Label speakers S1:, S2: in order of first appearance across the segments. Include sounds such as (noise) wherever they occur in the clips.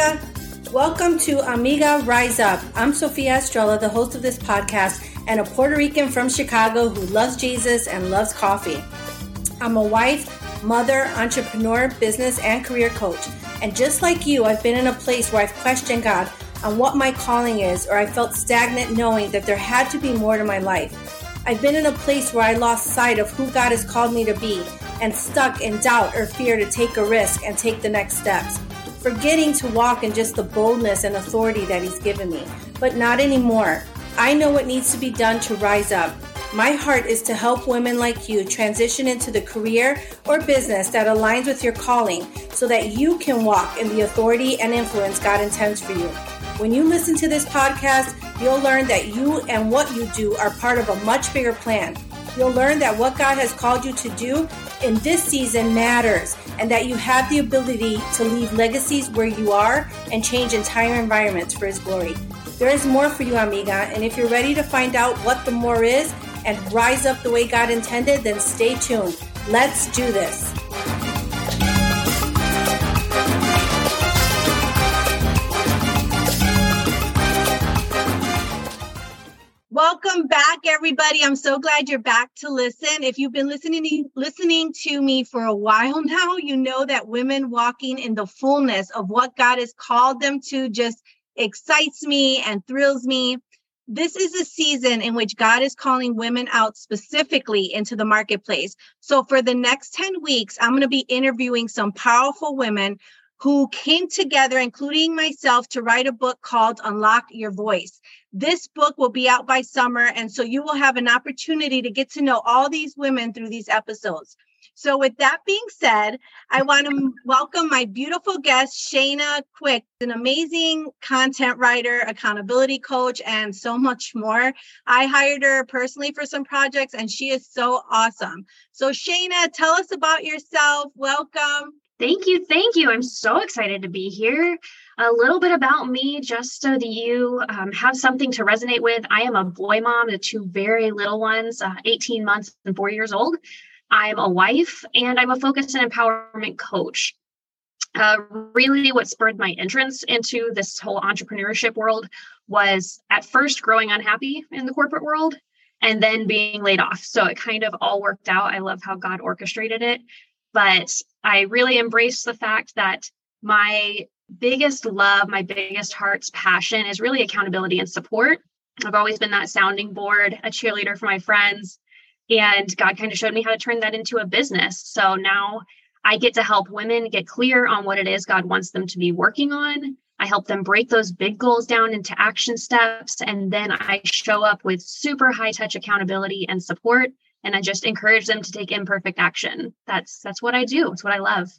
S1: amiga. Welcome to Amiga Rise Up. I'm Sofia Estrella, the host of this podcast, and a Puerto Rican from Chicago who loves Jesus and loves coffee. I'm a wife, mother, entrepreneur, business, and career coach. And just like you, I've been in a place where I've questioned God on what my calling is, or I felt stagnant knowing that there had to be more to my life. I've been in a place where I lost sight of who God has called me to be and stuck in doubt or fear to take a risk and take the next steps. Forgetting to walk in just the boldness and authority that He's given me. But not anymore. I know what needs to be done to rise up. My heart is to help women like you transition into the career or business that aligns with your calling so that you can walk in the authority and influence God intends for you. When you listen to this podcast, you'll learn that you and what you do are part of a much bigger plan. You'll learn that what God has called you to do in this season matters and that you have the ability to leave legacies where you are and change entire environments for His glory. There is more for you, amiga, and if you're ready to find out what the more is and rise up the way God intended, then stay tuned. Let's do this. Welcome back, everybody. I'm so glad you're back to listen. If you've been listening to, listening to me for a while (laughs) now, you know that women walking in the fullness of what God has called them to just excites me and thrills me. This is a season in which God is calling women out specifically into the marketplace. So, for the next 10 weeks, I'm going to be interviewing some powerful women who came together, including myself, to write a book called Unlock Your Voice. This book will be out by summer. And so you will have an opportunity to get to know all these women through these episodes. So, with that being said, I want to welcome my beautiful guest, Shaina Quick, an amazing content writer, accountability coach, and so much more. I hired her personally for some projects, and she is so awesome. So, Shaina, tell us about yourself. Welcome.
S2: Thank you. Thank you. I'm so excited to be here. A little bit about me, just so that you um, have something to resonate with. I am a boy mom to two very little ones, uh, 18 months and four years old. I'm a wife and I'm a focus and empowerment coach. Uh, really, what spurred my entrance into this whole entrepreneurship world was at first growing unhappy in the corporate world and then being laid off. So it kind of all worked out. I love how God orchestrated it. But I really embrace the fact that my biggest love, my biggest heart's passion is really accountability and support. I've always been that sounding board, a cheerleader for my friends. And God kind of showed me how to turn that into a business. So now I get to help women get clear on what it is God wants them to be working on. I help them break those big goals down into action steps. And then I show up with super high touch accountability and support and I just encourage them to take imperfect action. That's that's what I do. It's what I love.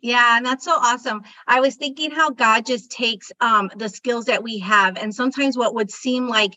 S1: Yeah, and that's so awesome. I was thinking how God just takes um the skills that we have and sometimes what would seem like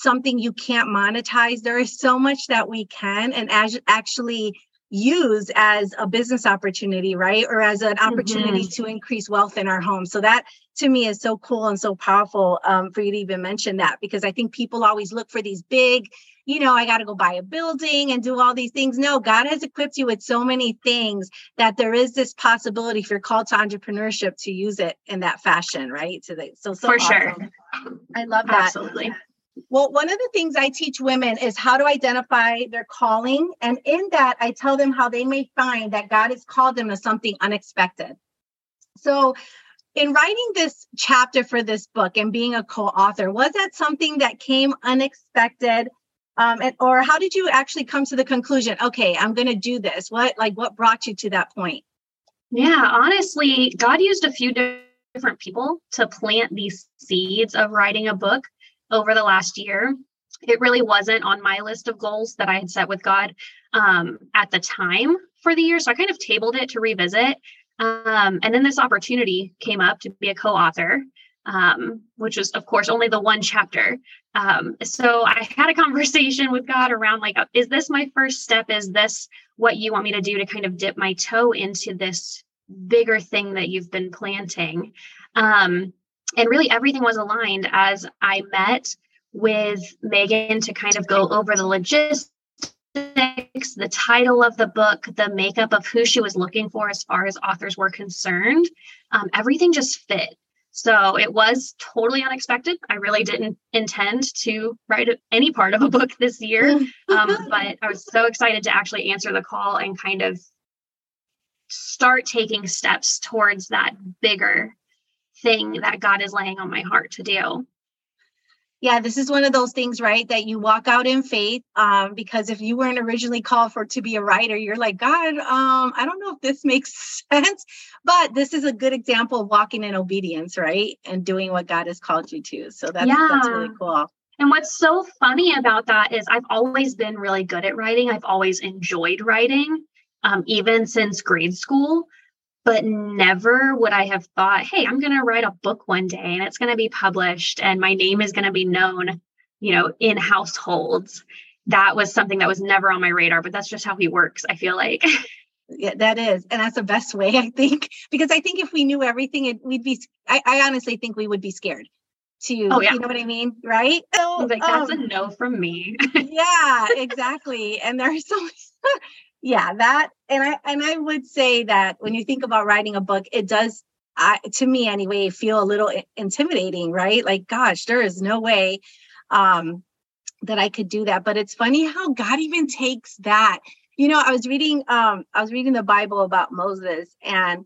S1: something you can't monetize, there is so much that we can and as actually use as a business opportunity, right? Or as an opportunity mm-hmm. to increase wealth in our home. So that to me is so cool and so powerful um, for you to even mention that because I think people always look for these big, you know, I got to go buy a building and do all these things. No, God has equipped you with so many things that there is this possibility if you're called to entrepreneurship to use it in that fashion, right? So, they, so, so
S2: for awesome. sure.
S1: I love that.
S2: Absolutely.
S1: Well, one of the things I teach women is how to identify their calling. And in that, I tell them how they may find that God has called them to something unexpected. So, in writing this chapter for this book and being a co author, was that something that came unexpected? Um, and, or how did you actually come to the conclusion okay i'm going to do this? What like what brought you to that point?
S2: Yeah honestly god used a few different people to plant these seeds of writing a book over the last year. It really wasn't on my list of goals that i had set with god um, at the time for the year so i kind of tabled it to revisit. Um, and then this opportunity came up to be a co-author um, which was, of course, only the one chapter. Um, so I had a conversation with God around like, is this my first step? Is this what you want me to do to kind of dip my toe into this bigger thing that you've been planting? Um, and really, everything was aligned as I met with Megan to kind of go over the logistics the title of the book, the makeup of who she was looking for as far as authors were concerned, um, everything just fit. So it was totally unexpected. I really didn't intend to write any part of a book this year, (laughs) um, but I was so excited to actually answer the call and kind of start taking steps towards that bigger thing that God is laying on my heart to do
S1: yeah this is one of those things right that you walk out in faith um, because if you weren't originally called for to be a writer you're like god um, i don't know if this (laughs) makes sense but this is a good example of walking in obedience right and doing what god has called you to so that's, yeah. that's really cool
S2: and what's so funny about that is I've always been really good at writing. I've always enjoyed writing, um, even since grade school but never would I have thought, hey, I'm going to write a book one day and it's going to be published and my name is going to be known, you know, in households. That was something that was never on my radar, but that's just how he works, I feel like. (laughs)
S1: yeah, that is. And that's the best way, I think, because I think if we knew everything, it, we'd be, I, I honestly think we would be scared to oh, yeah. you know what I mean? Right.
S2: So like that's um, a no from me. (laughs)
S1: yeah, exactly. And there's (laughs) so yeah that and i and i would say that when you think about writing a book it does I, to me anyway feel a little intimidating right? Like gosh there is no way um that i could do that. But it's funny how god even takes that. You know i was reading um i was reading the bible about moses and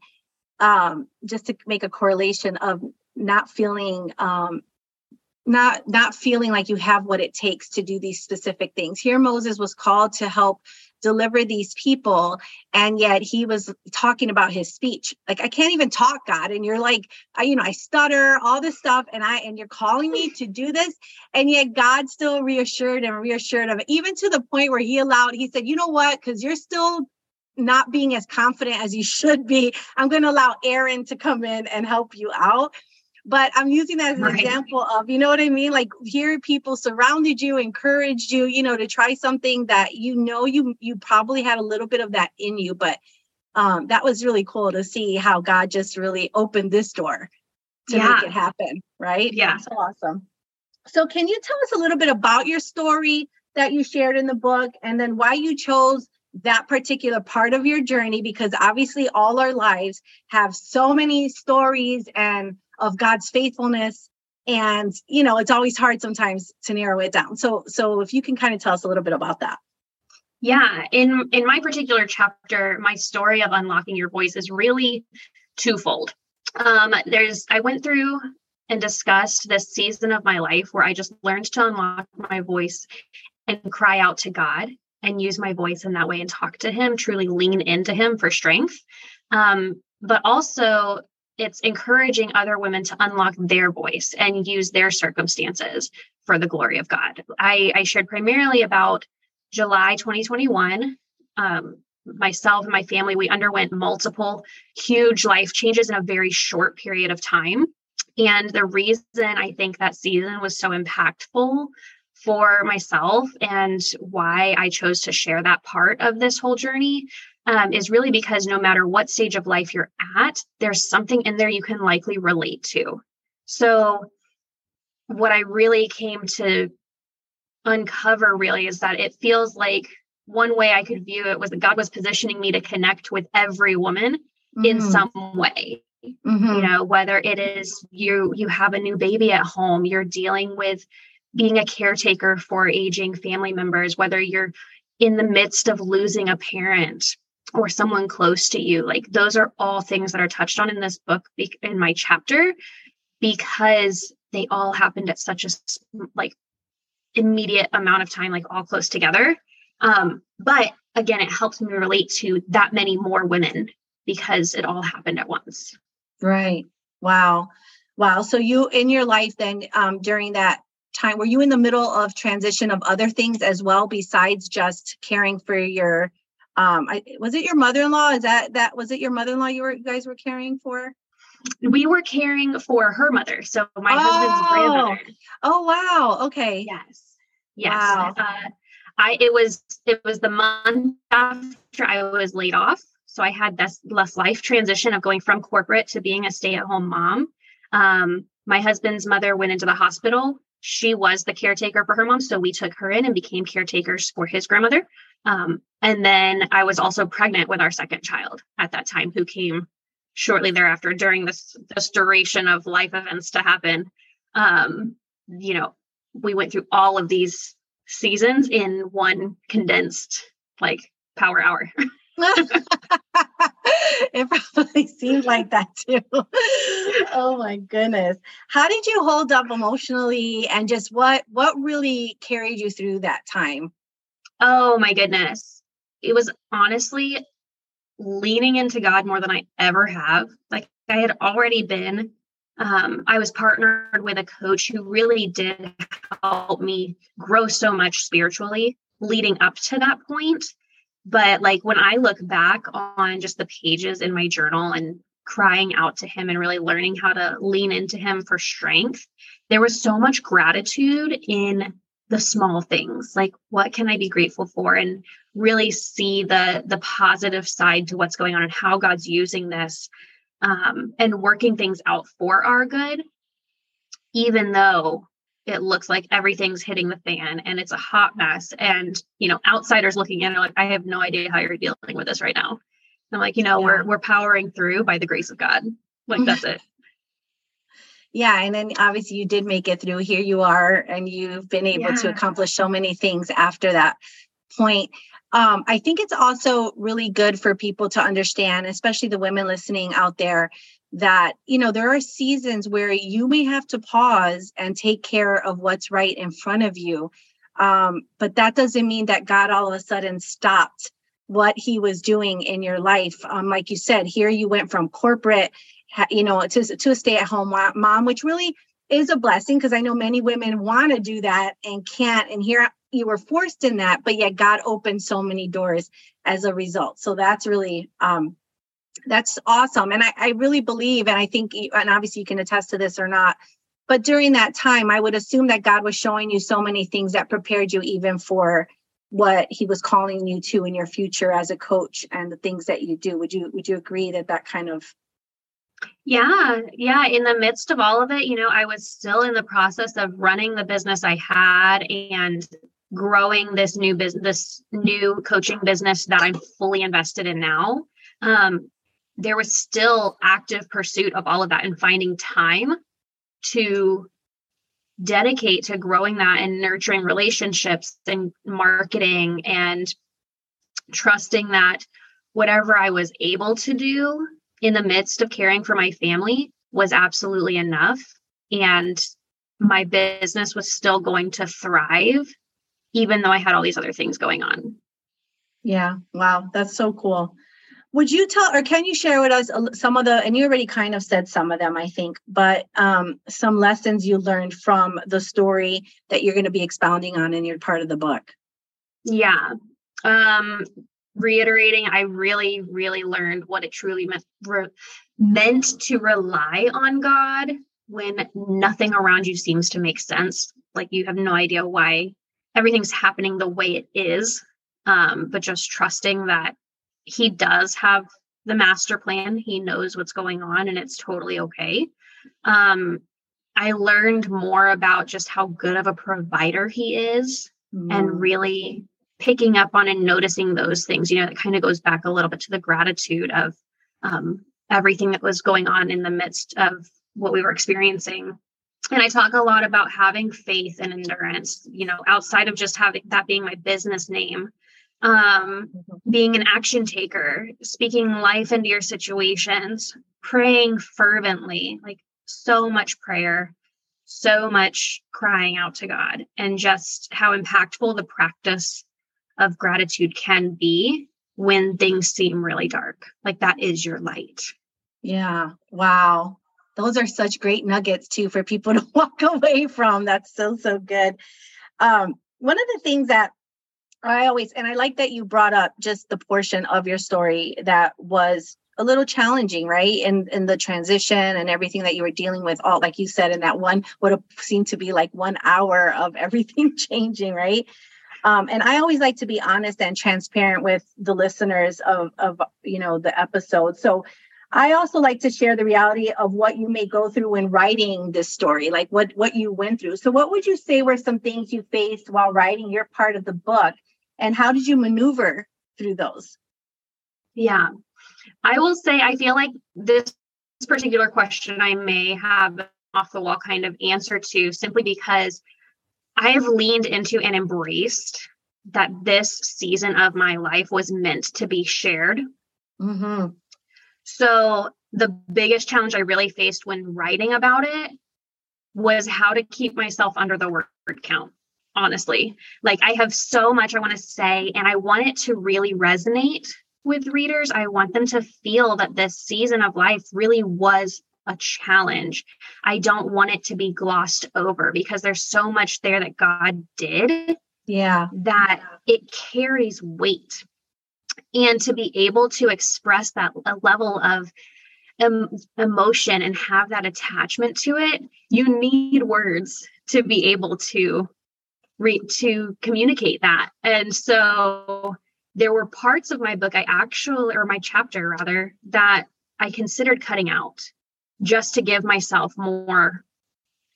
S1: um just to make a correlation of not feeling um not not feeling like you have what it takes to do these specific things. Here moses was called to help deliver these people and yet he was talking about his speech. Like i can't even talk god and you're like I, you know i stutter all this stuff and i and you're calling me to do this and yet god still reassured and reassured him even to the point where he allowed he said you know what? Because you're still not being as confident as you should be. I'm going to allow aaron to come in and help you out but i'm using that as an right. example of you know what i mean? Like here people surrounded you encouraged you you know to try something that you know you you probably had a little bit of that in you but um that was really cool to see how god just really opened this door to yeah. make it happen right?
S2: Yeah.
S1: That's so awesome. So can you tell us a little bit about your story that you shared in the book and then why you chose that particular part of your journey? Because obviously all our lives have so many stories and of God's faithfulness. And you know it's always hard sometimes to narrow it down. So so if you can kind of tell us a little bit about that.
S2: Yeah. In in my particular chapter my story of unlocking your voice is really twofold. Um there's i went through and discussed this season of my life where i just learned to unlock my voice and cry out to god and use my voice in that way and talk to him truly lean into him for strength. Um but also it's encouraging other women to unlock their voice and use their circumstances for the glory of God. I, I shared primarily about July 2021. Um, myself and my family, we underwent multiple huge life changes in a very short period of time. And the reason I think that season was so impactful for myself and why I chose to share that part of this whole journey um, is really because no matter what stage of life you're at, there's something in there you can likely relate to. So, what I really came to uncover really is that it feels like one way I could view it was that God was positioning me to connect with every woman mm-hmm. in some way. Mm-hmm. You know, whether it is you you have a new baby at home, you're dealing with being a caretaker for aging family members, whether you're in the midst of losing a parent, or someone close to you. Like those are all things that are touched on in this book in my chapter because they all happened at such a like immediate amount of time like all close together. Um but again it helps me relate to that many more women because it all happened at once.
S1: Right. Wow. Wow. So you in your life then um during that time were you in the middle of transition of other things as well besides just caring for your um I, was it your mother-in-law? Is that that was it your mother-in-law you were you guys were caring for?
S2: We were caring for her mother so my oh. husband's grandmother.
S1: Oh wow okay.
S2: Yes yes. Wow. Uh, i it was it was the month after i was laid off so i had this less life transition of going from corporate to being a stay-at-home mom. Um, my husband's mother went into the hospital she was the caretaker for her mom so we took her in and became caretakers for his grandmother. Um, and then I was also pregnant with our second child at that time, who came shortly thereafter during this this duration of life events to happen. Um you know we went through all of these seasons in one condensed like power hour (laughs) (laughs) (laughs)
S1: it probably seemed like that too. oh my goodness. How did you hold up emotionally and just what what really carried you through that time?
S2: Oh my goodness. It was honestly leaning into God more than I ever have. Like I had already been um, I was partnered with a coach who really did help me grow so much spiritually leading up to that point. But like when I look back on just the pages in my journal and crying out to him and really learning how to lean into him for strength, there was so much gratitude in the small things. Like what can I be grateful for and really see the the positive side to what's going on and how God's using this um, and working things out for our good, even though it looks like everything's hitting the fan and it's a hot mess. And, you know, outsiders looking in are like, I have no idea how you're dealing with this right now. I'm like, you know, yeah. we're we're powering through by the grace of God. Like that's it. (laughs)
S1: Yeah, and then obviously you did make it through. Here you are, and you've been able yeah. to accomplish so many things after that point. Um, I think it's also really good for people to understand, especially the women listening out there, that you know there are seasons where you may have to pause and take care of what's right in front of you. Um, but that doesn't mean that god all of a sudden stopped what he was doing in your life. Um, like you said here you went from corporate you know to, to a stay-at-home mom which really is a blessing because i know many women want to do that and can't and here you were forced in that but yet god opened so many doors as a result. So that's really um, that's awesome. And I, I really believe, and I think, and obviously you can attest to this or not, but during that time, I would assume that God was showing you so many things that prepared you even for what he was calling you to in your future as a coach and the things that you do. Would you, would you agree that that kind of
S2: yeah, yeah. In the midst of all of it, you know, I was still in the process of running the business I had and growing this new business, this new coaching business that I'm fully invested in now. Um, there was still active pursuit of all of that and finding time to dedicate to growing that and nurturing relationships and marketing and trusting that whatever I was able to do in the midst of caring for my family was absolutely enough. And my business was still going to thrive, even though I had all these other things going on.
S1: Yeah. Wow. That's so cool would you tell or can you share with us some of the and you already kind of said some of them i think but um, some lessons you learned from the story that you're going to be expounding on in your part of the book?
S2: Yeah. Um reiterating i really really learned what it truly meant re- meant to rely on god when nothing around you seems to make sense. Like you have no idea why everything's happening the way it is um, but just trusting that he does have the master plan. He knows what's going on and it's totally okay. Um, I learned more about just how good of a provider he is mm. and really picking up on and noticing those things. You know, it kind of goes back a little bit to the gratitude of um, everything that was going on in the midst of what we were experiencing. And I talk a lot about having faith and endurance, you know, outside of just having that being my business name um, mm-hmm. being an action taker, speaking life into your situations, praying fervently, like so much prayer, so much crying out to God, and just how impactful the practice of gratitude can be when things seem really dark. Like that is your light.
S1: Yeah. Wow. Those are such great nuggets too for people (laughs) to walk away from. That's so, so good. Um, one of the things that I always, and I like that you brought up just the portion of your story that was a little challenging, right? In in the transition and everything that you were dealing with, all like you said, in that one would have seemed to be like one hour of (laughs) everything changing, right? Um, and I always like to be honest and transparent with the listeners of of you know the episode. So I also like to share the reality of what you may go through when writing this story, like what what you went through. So what would you say were some things you faced while writing your part of the book and how did you maneuver through those?
S2: Yeah. I will say I feel like this particular question I may have off the wall kind of answer to simply because I have leaned into and embraced that this season of my life was meant to be shared. Mm-hmm. So, the biggest challenge I really faced when writing about it was how to keep myself under the word count. Honestly, like I have so much I want to say, and I want it to really resonate with readers. I want them to feel that this season of life really was a challenge. I don't want it to be glossed over because there's so much there that God did.
S1: Yeah.
S2: That it carries weight. And to be able to express that a level of em- emotion and have that attachment to it, you need words to be able to read to communicate that. And so there were parts of my book I actually or my chapter rather that I considered cutting out just to give myself more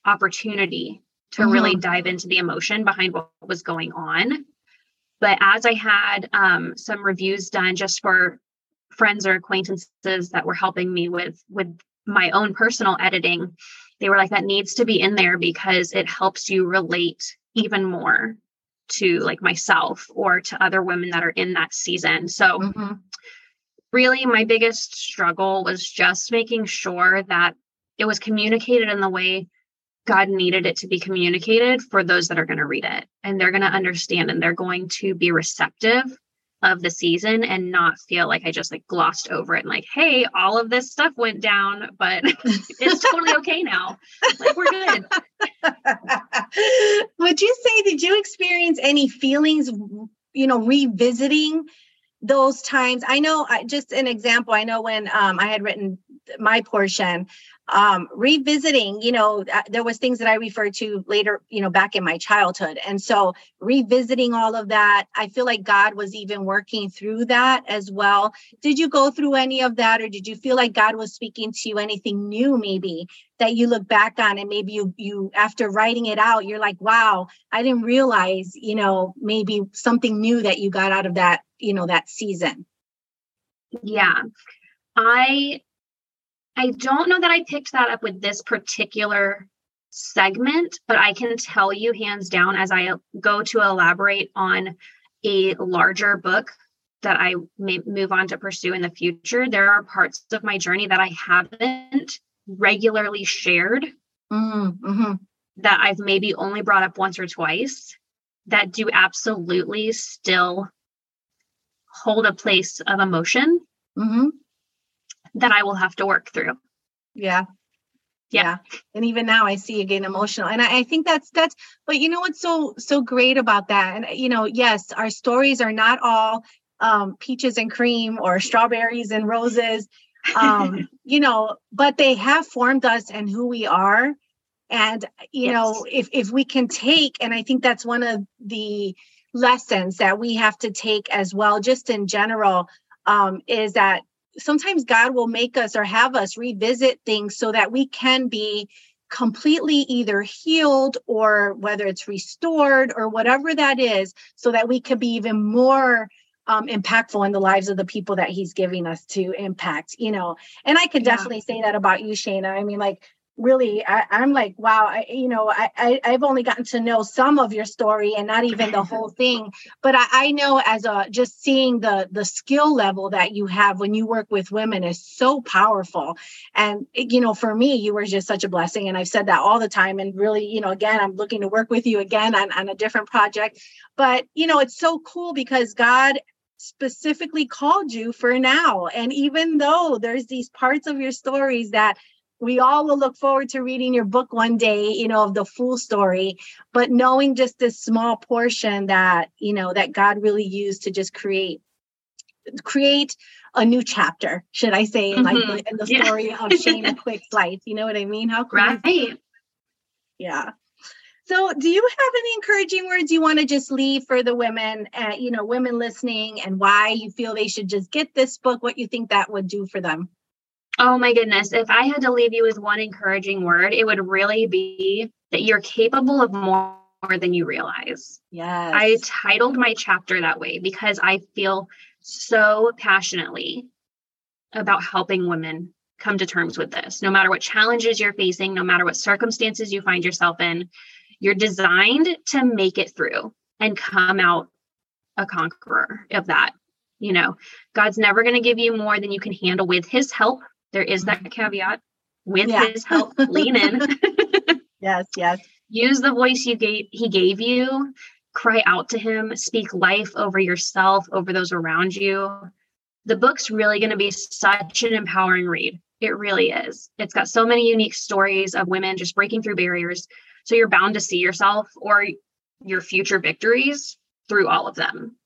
S2: opportunity to mm-hmm. really dive into the emotion behind what was going on. But as I had um, some reviews done just for friends or acquaintances that were helping me with with my own personal editing, they were like, that needs to be in there because it helps you relate even more to like myself or to other women that are in that season. So mm-hmm really my biggest struggle was just making sure that it was communicated in the way God needed it to be communicated for those that are going to read it. And they're going to understand and they're going to be receptive of the season and not feel like I just like glossed over it and like, hey, all of this stuff went down, but (laughs) it's totally okay now. Like we're good. (laughs)
S1: Would you say, did you experience any feelings, you know, revisiting those times i know just an example i know when um, i had written my portion um, revisiting you know uh, there was things that i referred to later you know back in my childhood. And so revisiting all of that i feel like god was even working through that as well. Did you go through any of that or did you feel like god was speaking to you anything new maybe that you look back on and maybe you you after writing it out you're like wow i didn't realize you know maybe something new that you got out of that you know that season?
S2: Yeah. I i don't know that i picked that up with this particular segment but i can tell you hands down as i go to elaborate on a larger book that i may move on to pursue in the future there are parts of my journey that i haven't regularly shared mm-hmm. mm-hmm. that i've maybe only brought up once or twice that do absolutely still hold a place of emotion mm-hmm. That I will have to work through.
S1: Yeah. yeah. yeah. And even now I see again emotional. And I, I think that's that's but you know what's so so great about that? And you know, yes, our stories are not all um peaches and cream or strawberries and roses. Um, (laughs) you know, but they have formed us and who we are. And you yes. know, if if we can take, and I think that's one of the lessons that we have to take as well, just in general, um, is that sometimes God will make us or have us revisit things so that we can be completely either healed or whether it's restored or whatever that is, so that we could be even more um, impactful in the lives of the people that he's giving us to impact, you know. And I could yeah. definitely say that about you, Shana. I mean, like really I, am like wow I, you know I, I have only gotten to know some of your story and not even the whole (laughs) thing. But I, I know as a just seeing the the skill level that you have when you work with women is so powerful. And you know for me you were just such a blessing and I've said that all the time. And really you know again I'm looking to work with you again on, on a different project. But you know it's so cool because God specifically called you for now. And even though there's these parts of your stories that we all will look forward to reading your book one day you know of the full story but knowing just this small portion that you know that god really used to just create create a new chapter should i say in mm-hmm. like in the story yeah. of (laughs) shana quick's life you know what i mean? How
S2: cool right.
S1: Yeah. So do you have any encouraging words you want to just leave for the women uh, you know women listening and why you feel they should just get this book what you think that would do for them
S2: Oh my goodness. If I had to leave you with one encouraging word, it would really be that you're capable of more than you realize.
S1: Yes.
S2: I titled my chapter that way because I feel so passionately about helping women come to terms with this. No matter what challenges you're facing, no matter what circumstances you find yourself in, you're designed to make it through and come out a conqueror of that. You know, God's never going to give you more than you can handle with his help. There is that mm-hmm. caveat. With yeah. his help, lean in. (laughs)
S1: yes, yes.
S2: Use the voice you gave he gave you. Cry out to him, speak life over yourself, over those around you. The book's really going to be such an empowering read. It really is. It's got so many unique stories of women just breaking through barriers. So you're bound to see yourself or your future victories through all of them.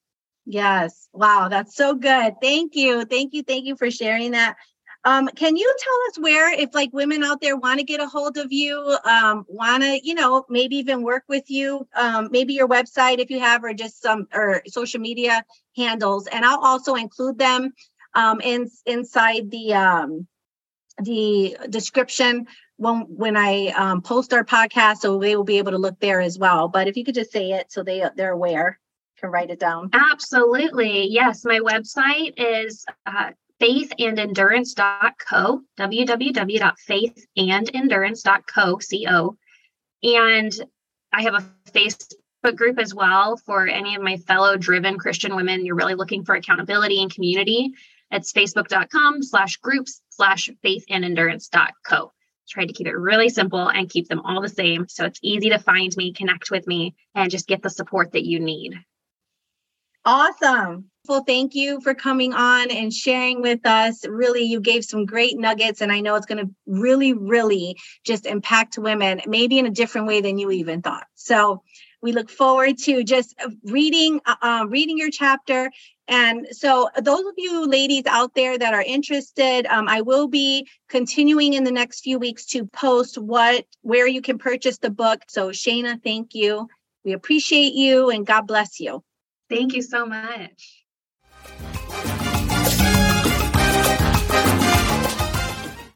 S1: Yes. Wow. That's so good. Thank you. Thank you. Thank you for sharing that. Um, can you tell us where, if like women out there want to get a hold of you, um, want to, you know, maybe even work with you, um, maybe your website if you have, or just some or social media handles, and I'll also include them um, in inside the um, the description when when I um, post our podcast, so they will be able to look there as well. But if you could just say it so they they're aware, can write it down.
S2: Absolutely, yes. My website is uh, faithandendurance.co, www.faithandendurance.co, co, and I have a Facebook group as well for any of my fellow driven Christian women. You're really looking for accountability and community. It's facebook.com slash groups slash faithandendurance.co. Tried to keep it really simple and keep them all the same. So it's easy to find me, connect with me, and just get the support that you need.
S1: Awesome. Well, thank you for coming on and sharing with us. Really, you gave some great nuggets, and I know it's going to really, really just impact women, maybe in a different way than you even thought. So, we look forward to just reading uh, uh reading your chapter and so, those of you ladies out there that are interested, um, I will be continuing in the next few weeks to post what where you can purchase the book. So, Shana, thank you. We appreciate you and God bless you.
S2: Thank you so much.